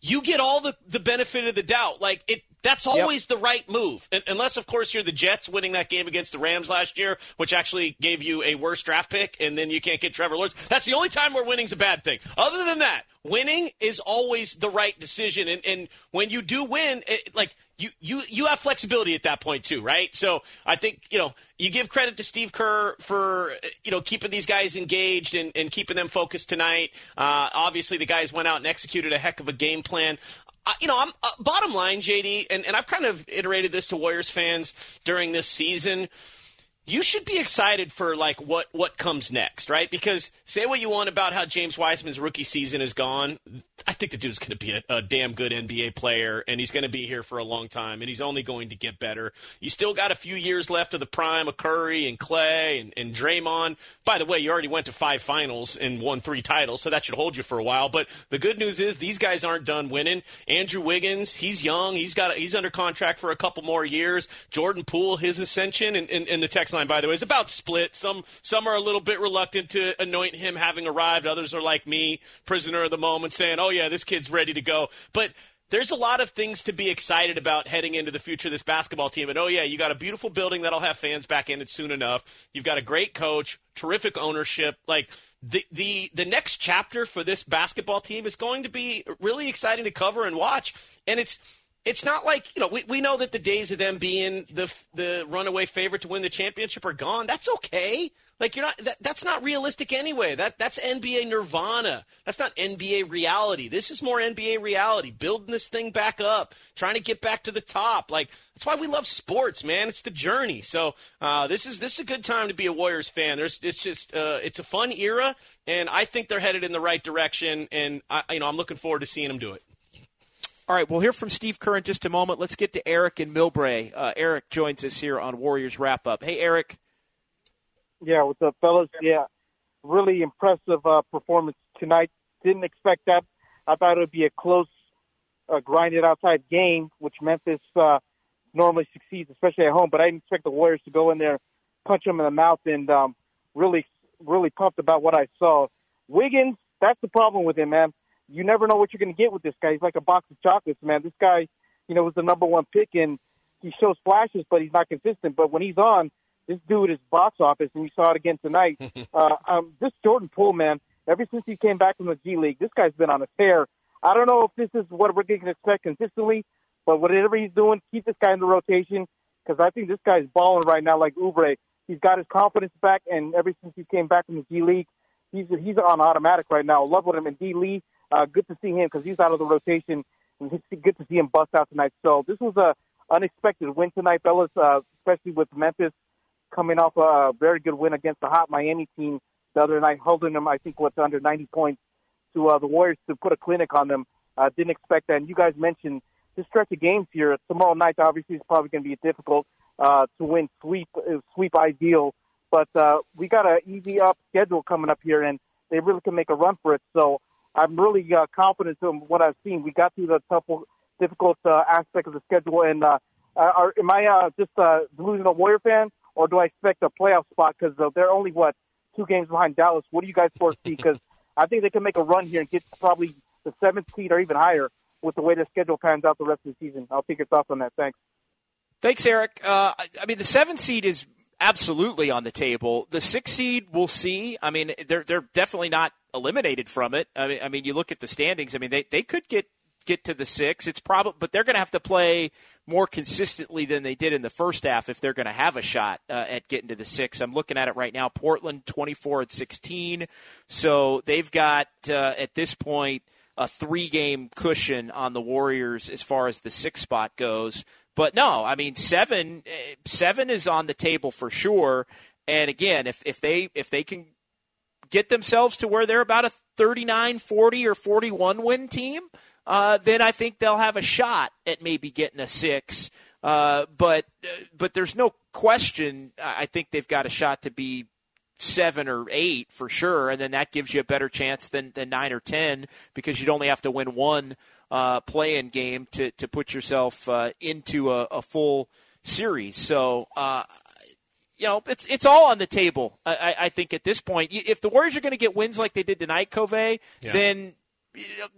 you get all the the benefit of the doubt. Like it, that's always yep. the right move, unless of course you're the Jets winning that game against the Rams last year, which actually gave you a worse draft pick, and then you can't get Trevor Lawrence. That's the only time where winning's a bad thing. Other than that, winning is always the right decision, and and when you do win, it, like you, you you have flexibility at that point too, right? So I think you know you give credit to Steve Kerr for you know keeping these guys engaged and, and keeping them focused tonight. Uh, obviously, the guys went out and executed a heck of a game plan. Uh, you know, I'm uh, bottom line, JD, and, and I've kind of iterated this to Warriors fans during this season you should be excited for like what what comes next, right? Because say what you want about how James Wiseman's rookie season is gone, I think the dude's going to be a, a, damn good NBA player, and he's going to be here for a long time, and he's only going to get better. You still got a few years left of the prime of Curry and Clay and, and Draymond. By the way, you already went to five finals and won three titles, so that should hold you for a while. But the good news is these guys aren't done winning. Andrew Wiggins, he's young, he's got he's under contract for a couple more years. Jordan Poole, his ascension, and, and, and the text by the way, is about split. Some some are a little bit reluctant to anoint him having arrived. Others are like me, prisoner of the moment, saying, "Oh yeah, this kid's ready to go." But there's a lot of things to be excited about heading into the future of this basketball team. And oh yeah, you got a beautiful building that'll have fans back in it soon enough. You've got a great coach, terrific ownership. Like the the the next chapter for this basketball team is going to be really exciting to cover and watch. And it's it's not like you know we, we know that the days of them being the the runaway favorite to win the championship are gone. That's okay. Like you're not that, that's not realistic anyway. That that's NBA nirvana. That's not NBA reality. This is more NBA reality. Building this thing back up, trying to get back to the top. Like that's why we love sports, man. It's the journey. So uh, this is this is a good time to be a Warriors fan. There's it's just uh, it's a fun era, and I think they're headed in the right direction. And I, you know I'm looking forward to seeing them do it. All right, we'll hear from Steve Kerr in just a moment. Let's get to Eric and Millbrae. Uh, Eric joins us here on Warriors Wrap Up. Hey, Eric. Yeah, what's up, fellas? Yeah, really impressive uh, performance tonight. Didn't expect that. I thought it would be a close, uh, grinded outside game, which Memphis uh, normally succeeds, especially at home. But I didn't expect the Warriors to go in there, punch them in the mouth, and um, really, really pumped about what I saw. Wiggins, that's the problem with him, man you never know what you're going to get with this guy. He's like a box of chocolates, man. This guy, you know, was the number one pick, and he shows flashes, but he's not consistent. But when he's on, this dude is box office, and we saw it again tonight. (laughs) uh, um, this Jordan Poole, man, ever since he came back from the G League, this guy's been on a tear. I don't know if this is what we're going to expect consistently, but whatever he's doing, keep this guy in the rotation because I think this guy's balling right now like Oubre. He's got his confidence back, and ever since he came back from the G League, he's he's on automatic right now. Love with him and D Lee. Uh, good to see him because he's out of the rotation. And good to see him bust out tonight. So this was a unexpected win tonight, fellas, uh, especially with Memphis coming off a very good win against the hot Miami team the other night, holding them, I think, what's under 90 points to uh, the Warriors to put a clinic on them. Uh, didn't expect that. And you guys mentioned this stretch of games here. Tomorrow night, obviously, is probably going to be difficult uh, to win sweep, uh, sweep ideal. But uh, we got an easy up schedule coming up here, and they really can make a run for it. So I'm really uh, confident in what I've seen. We got through the tough, difficult uh, aspect of the schedule, and uh, are, am I uh, just uh, delusional Warrior fan, or do I expect a playoff spot? Because uh, they're only what two games behind Dallas. What do you guys foresee? (laughs) Because I think they can make a run here and get probably the seventh seed or even higher with the way the schedule pans out the rest of the season. I'll take your thoughts on that. Thanks. Thanks, Eric. Uh, I mean, the seventh seed is absolutely on the table. The six seed, we'll see. I mean, they're they're definitely not eliminated from it. I mean, I mean, you look at the standings. I mean, they they could get get to the six. It's probably, but they're going to have to play more consistently than they did in the first half if they're going to have a shot uh, at getting to the six. I'm looking at it right now. Portland 24 and 16, so they've got uh, at this point a three game cushion on the Warriors as far as the six spot goes. But no, I mean seven eh, seven is on the table for sure. And again, if if they if they can get themselves to where they're about a 39, 40 or 41 win team, uh, then I think they'll have a shot at maybe getting a six. Uh, but uh, but there's no question. I think they've got a shot to be seven or eight for sure, and then that gives you a better chance than, than nine or ten because you'd only have to win one uh, play-in game to to put yourself uh, into a, a, full series. So. Uh, you know, it's it's all on the table. I, I think at this point, if the Warriors are going to get wins like they did tonight, Cove, yeah. then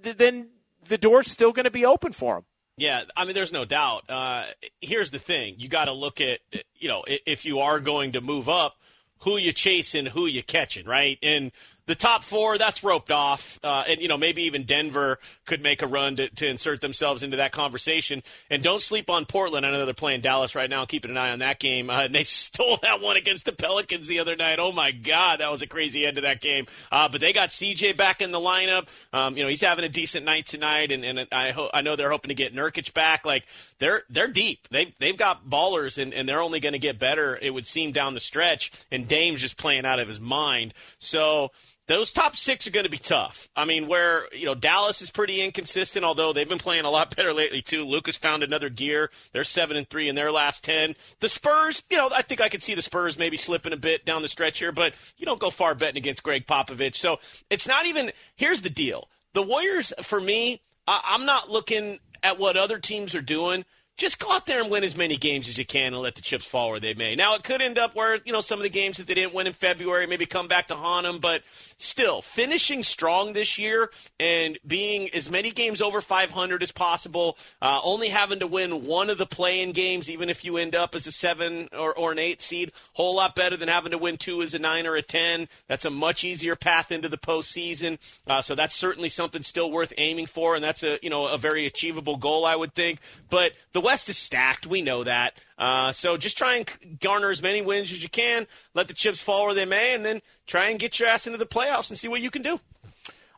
then the door's still going to be open for them. Yeah, I mean, there's no doubt. Uh, here's the thing: you got to look at, you know, if you are going to move up, who you chasing, who you catching, right? And the top four, that's roped off. Uh, and, you know, maybe even Denver could make a run to, to insert themselves into that conversation. And don't sleep on Portland. I know they're playing Dallas right now, keeping an eye on that game. Uh, and they (laughs) stole that one against the Pelicans the other night. Oh, my God, that was a crazy end to that game. Uh, but they got CJ back in the lineup. Um, you know, he's having a decent night tonight. And, and I, ho- I know they're hoping to get Nurkic back. Like, they're they're deep. They've, they've got ballers, and, and they're only going to get better, it would seem, down the stretch. And Dame's just playing out of his mind. So, those top six are going to be tough. I mean, where you know Dallas is pretty inconsistent, although they've been playing a lot (laughs) better lately too. Luka's found another gear. They're seven and three in their last ten. The Spurs, you know, I think I could see the Spurs maybe slipping a bit down the stretch here, but you don't go far betting against Gregg Popovich. So it's not even. Here's the deal: the Warriors, for me, I, I'm not looking at what other teams are doing just go out there and win as many games as you can and let the chips fall where they may. Now, it could end up where, you know, some of the games that they didn't win in February maybe come back to haunt them, but still, finishing strong this year and being as many games over 500 as possible, uh, only having to win one of the play-in games, even if you end up as a seven or, or an eight seed, whole lot better than having to win two as a nine or a 10. That's a much easier path into the postseason. Uh, so that's certainly something still worth aiming for, and that's a, you know, a very achievable goal, I would think. But the West is stacked. We know that. Uh, so just try and garner as many wins as you can. Let the chips fall where they may, and then try and get your ass into the playoffs and see what you can do.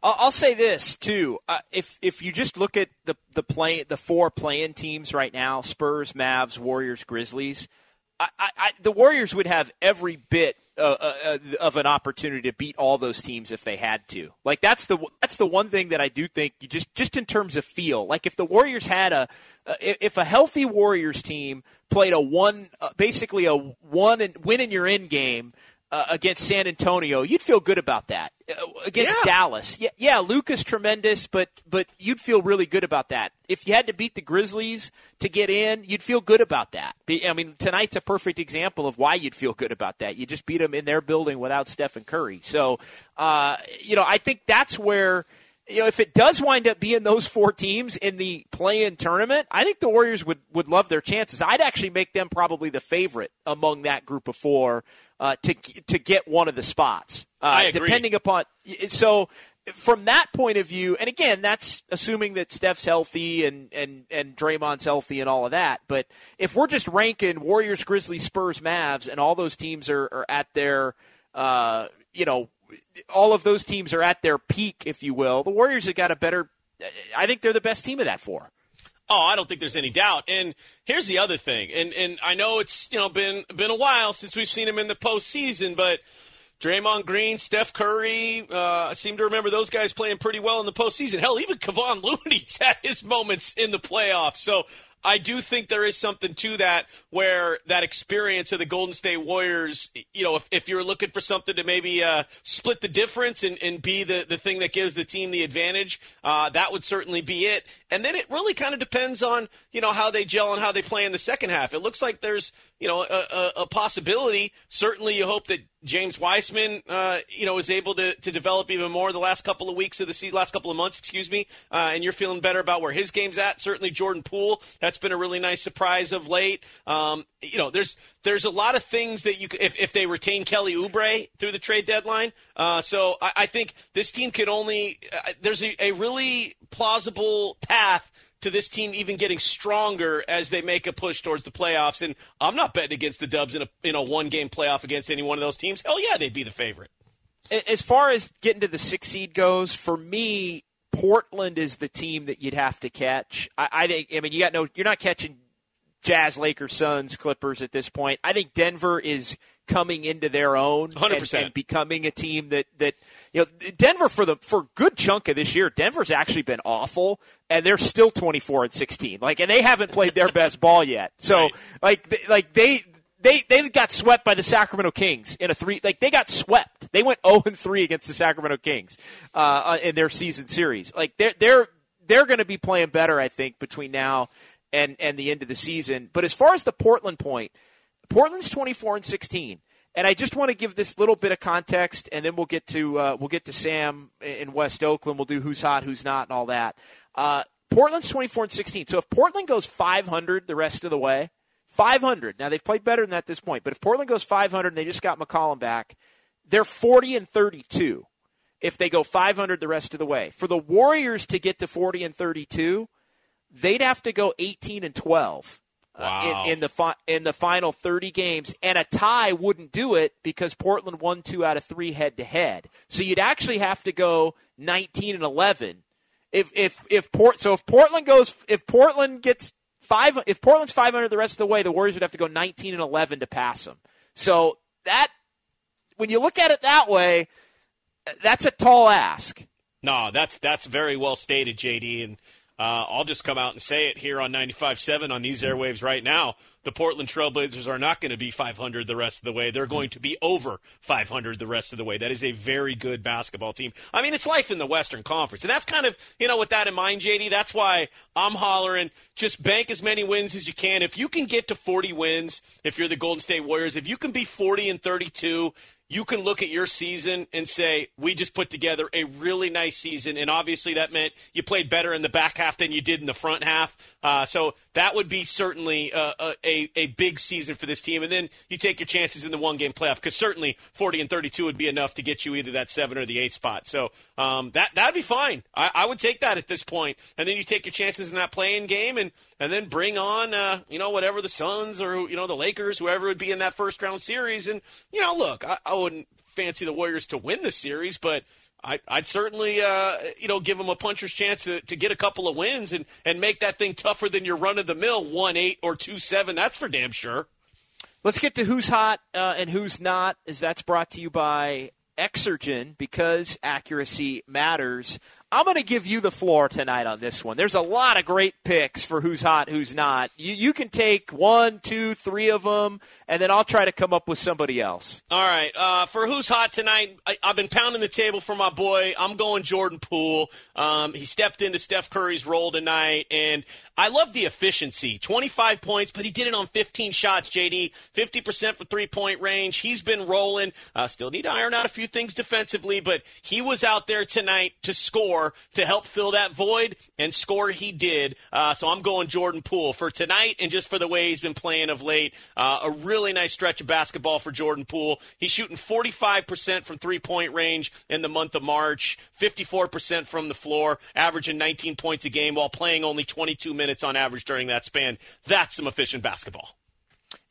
I'll say this too: uh, if if you just look at the the play the four play-in teams right now, Spurs, Mavs, Warriors, Grizzlies, I, I, the Warriors would have every bit uh, uh, uh, of an opportunity to beat all those teams if they had to. Like that's the that's the one thing that I do think you just just in terms of feel. Like if the Warriors had a uh, if a healthy Warriors team played a one basically a one and win in your end game uh, against San Antonio, you'd feel good about that. Uh, against yeah. Dallas, yeah, yeah, Luka's tremendous, but but you'd feel really good about that. If you had to beat the Grizzlies to get in, you'd feel good about that. I mean, tonight's a perfect example of why you'd feel good about that. You just beat them in their building without Stephen Curry. So, uh, you know, I think that's where you know, if it does wind up being those four teams in the play-in tournament, I think the Warriors would, would love their chances. I'd actually make them probably the favorite among that group of four uh, to to get one of the spots. Uh, I agree. Depending upon so from that point of view, and again, that's assuming that Steph's healthy and and and Draymond's healthy and all of that. But if we're just ranking Warriors, Grizzlies, Spurs, Mavs, and all those teams are, are at their uh, you know all of those teams are at their peak, if you will. The Warriors have got a better. I think they're the best team of that four. Oh, I don't think there's any doubt. And here's the other thing, and and I know it's you know been been a while since we've seen him in the postseason, but Draymond Green, Steph Curry, uh, I seem to remember those guys playing pretty well in the postseason. Hell, even Kevon Looney's (laughs) had his moments in the playoffs. So I do think there is something to that where that experience of the Golden State Warriors, you know, if, if you're looking for something to maybe uh, split the difference and, and be the, the thing that gives the team the advantage, uh, that would certainly be it. And then it really kind of depends on, you know, how they gel and how they play in the second half. It looks like there's, you know, a, a, a possibility. Certainly you hope that James Wiseman, uh, you know, is able to, to develop even more the last couple of weeks of the season, last couple of months, excuse me, uh, and you're feeling better about where his game's at. Certainly Jordan Poole That's been a really nice surprise of late. Um, you know, there's there's a lot of things that you if if they retain Kelly Oubre through the trade deadline. Uh, so I, I, think this team could only uh, there's a, a really plausible path to this team even getting stronger as they make a push towards the playoffs. And I'm not betting against the Dubs in a in a one game playoff against any one of those teams. Hell yeah, they'd be the favorite. As far as getting to the six seed goes, for me, Portland is the team that you'd have to catch. I, I think. I mean, you got no. You're not catching Jazz, Lakers, Suns, Clippers at this point. I think Denver is coming into their own 100%. And, and, becoming a team that that you know Denver for the for a good chunk of this year Denver's actually been awful and they're still 24 and 16 like and they haven't played their (laughs) best ball yet. So right. like like they they they got swept by the Sacramento Kings in a three like they got swept. They went 0 and 3 against the Sacramento Kings uh, in their season series. Like they're they're they're going to be playing better I think between now and and the end of the season. But as far as the Portland point Portland's 24 and 16. And I just want to give this little bit of context, and then we'll get to uh, we'll get to Sam in West Oakland. We'll do who's hot, who's not, and all that. Uh, Portland's 24 and 16. So if Portland goes 500 the rest of the way, 500. Now they've played better than that at this point, but if Portland goes 500 and they just got McCollum back, they're 40 and 32. If they go 500 the rest of the way, for the Warriors to get to 40 and 32, they'd have to go 18 and 12 Uh, wow. in, in, the fi- in the final 30 games, and a tie wouldn't do it because Portland won two out of three head to head. So you'd actually have to go 19 and 11. If if if Port so if Portland goes if Portland gets five if Portland's 500 the rest of the way, the Warriors would have to go 19 and 11 to pass them. So that when you look at it that way, that's a tall ask. No, that's that's very well stated, JD, and uh, I'll just come out and say it here on 95.7 on these airwaves right now. The Portland Trailblazers are not going to be 500 the rest of the way. They're going to be over 500 the rest of the way. That is a very good basketball team. I mean, it's life in the Western Conference. And that's kind of, you know, with that in mind, JD, that's why I'm hollering just bank as many wins as you can. If you can get to 40 wins, if you're the Golden State Warriors, if you can be 40 and 32, you can look at your season and say, we just put together a really nice season. And obviously that meant you played better in the back half than you did in the front half. Uh, so that would be certainly uh, a, a big season for this team. And then you take your chances in the one game playoff because certainly 40 and 32 would be enough to get you either that seven or the eight spot. So um, that, that'd be fine. I, I would take that at this point. And then you take your chances in that play-in game and, and then bring on, uh, you know, whatever the Suns or, you know, the Lakers, whoever would be in that first round series. And, you know, look, I, I wouldn't fancy the Warriors to win the series, but I, would certainly, uh, you know, give them a puncher's chance to, to get a couple of wins and, and make that thing tougher than your run of the mill one eight or two seven. That's for damn sure. Let's get to who's hot uh, and who's not, as that's brought to you by Exergen because accuracy matters. I'm going to give you the floor tonight on this one. There's a lot of great picks for who's hot, who's not. You, you can take one, two, three of them, and then I'll try to come up with somebody else. All right. Uh, for who's hot tonight, I, have been pounding the table for my boy. I'm going Jordan Poole. Um, he stepped into Steph Curry's role tonight, and I love the efficiency. 25 points, but he did it on 15 shots, JD. 50% for three point range. He's been rolling. Uh, still need to iron out a few things defensively, but he was out there tonight to score score to help fill that void, and score he did. Uh, so I'm going Jordan Poole for tonight and just for the way he's been playing of late. Uh, a really nice stretch of basketball for Jordan Poole. He's shooting 45% from three point range in the month of March, 54% from the floor, averaging 19 points a game while playing only 22 minutes on average during that span. That's some efficient basketball.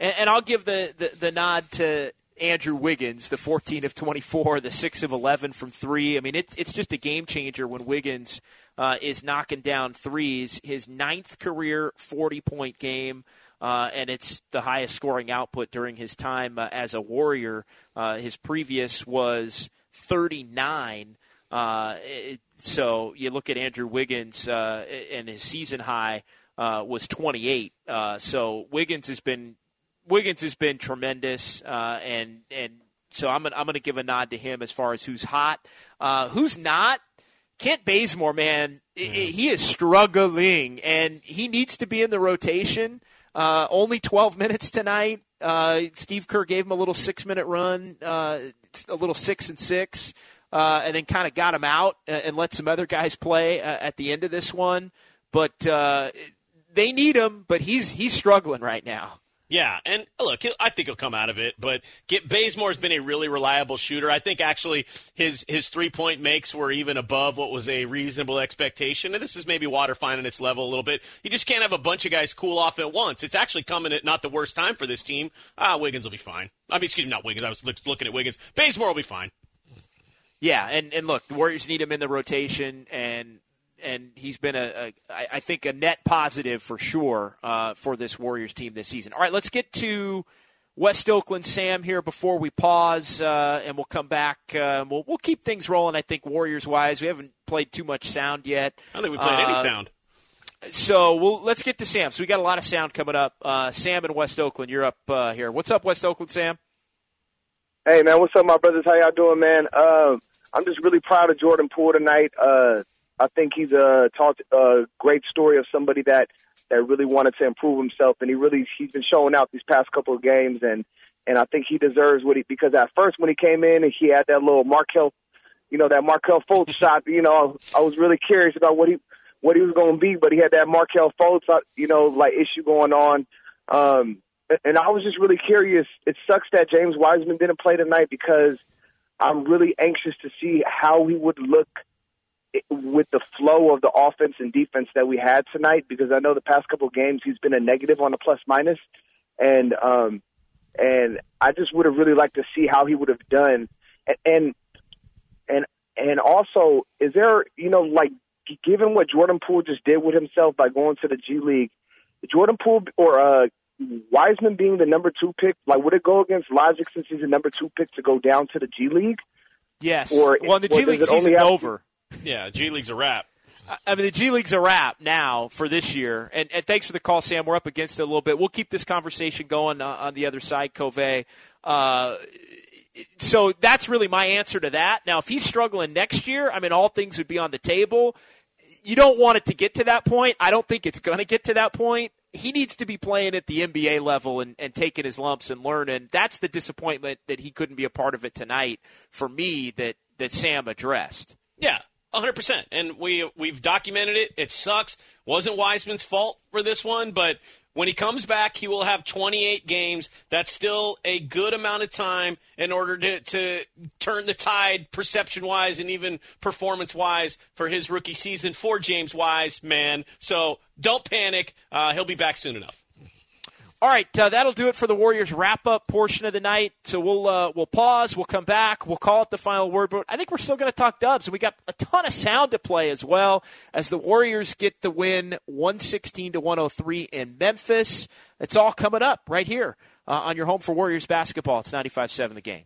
And, and I'll give the, the, the nod to Andrew Wiggins, the 14 of 24, the 6 of 11 from three. I mean, it, it's just a game changer when Wiggins uh, is knocking down threes. His ninth career 40 point game. Uh, and it's the highest scoring output during his time uh, as a Warrior. Uh, his previous was 39. Uh, it, so you look at Andrew Wiggins, uh, and his season high was 28. so Wiggins has been Wiggins has been tremendous, uh, and and so I'm gonna, I'm going to give a nod to him as far as who's hot, uh, who's not. Kent Bazemore, man, he is struggling, and he needs to be in the rotation. Uh, only 12 minutes tonight. Uh, Steve Kerr gave him a little six minute run, uh, a little six and six, uh, and then kind of got him out and let some other guys play at the end of this one. But they need him, but he's he's struggling right now. Yeah, and look, I think he'll come out of it. But get, Bazemore's been a really reliable shooter. I think actually his his three point makes were even above what was a reasonable expectation. And this is maybe water finding its level a little bit. You just can't have a bunch of guys cool off at once. It's actually coming at not the worst time for this team. Ah, Wiggins will be fine. I mean, excuse me, not Wiggins. I was looking at Wiggins. Bazemore will be fine. Yeah, and and look, the Warriors need him in the rotation, and and he's been a, a I think a net positive for sure uh, for this Warriors team this season. All right, let's get to West Oakland Sam here before we pause, uh, and we'll come back. Uh, we'll we'll keep things rolling. I think Warriors wise, we haven't played too much sound yet. I don't think we played any uh, sound. So we'll let's get to Sam. So we got a lot of sound coming up. Uh, Sam in West Oakland, you're up uh, here. What's up, West Oakland, Sam? Hey man, what's up, my brothers? How y'all doing, man? I'm just really proud of Jordan Poole tonight. I think he's a talked a great story of somebody that that really wanted to improve himself, and he really he's been showing out these past couple of games, and and I think he deserves what he because at first when he came in and he had that little Markelle, you know that Markelle Fultz (laughs) shot, you know I was really curious about what he what he was going to be, but he had that Markelle Fultz, uh, you know, like issue going on. Um, and I was just really curious. It sucks that James Wiseman didn't play tonight because I'm really anxious to see how he would look with the flow of the offense and defense that we had tonight, because I know the past couple of games he's been a negative on the plus minus, and um, and I just would have really liked to see how he would have done, and and and also, is there you know like given what Jordan Poole just did with himself by going to the G League, Jordan Poole or uh, Wiseman being the number two pick, like would it go against logic since he's the number two pick to go down to the G League? Yes. Or well, the G League season's over. Yeah, G League's a wrap. I mean, the G League's a wrap now for this year. And, and, thanks for the call, Sam. We're up against it a little bit. We'll keep this conversation going uh, on the other side, Cove. Uh, so that's really my answer to that. Now, if he's struggling next year, I mean, all things would be on the table. You don't want it to get to that point. I don't think it's going to get to that point. He needs to be playing at the NBA level and, and taking his lumps and learning. That's the disappointment that he couldn't be a part of it tonight for me that, that Sam addressed. Yeah, 100%. And we we've documented it. It sucks. Wasn't Wiseman's fault for this one, but when he comes back, he will have 28 games. That's still a good amount of time in order to, to turn the tide perception wise and even performance wise for his rookie season for James Wiseman. So don't panic. Uh, he'll be back soon enough. All right, uh, that'll do it for the Warriors wrap up portion of the night. So we'll uh, we'll pause, we'll come back, we'll call it the final word. But I think we're still going to talk Dubs. We got a ton of sound to play as well as the Warriors get the win, one sixteen to one hundred oh three in Memphis. It's all coming up right here uh, on your home for Warriors basketball. It's 95-7 the game.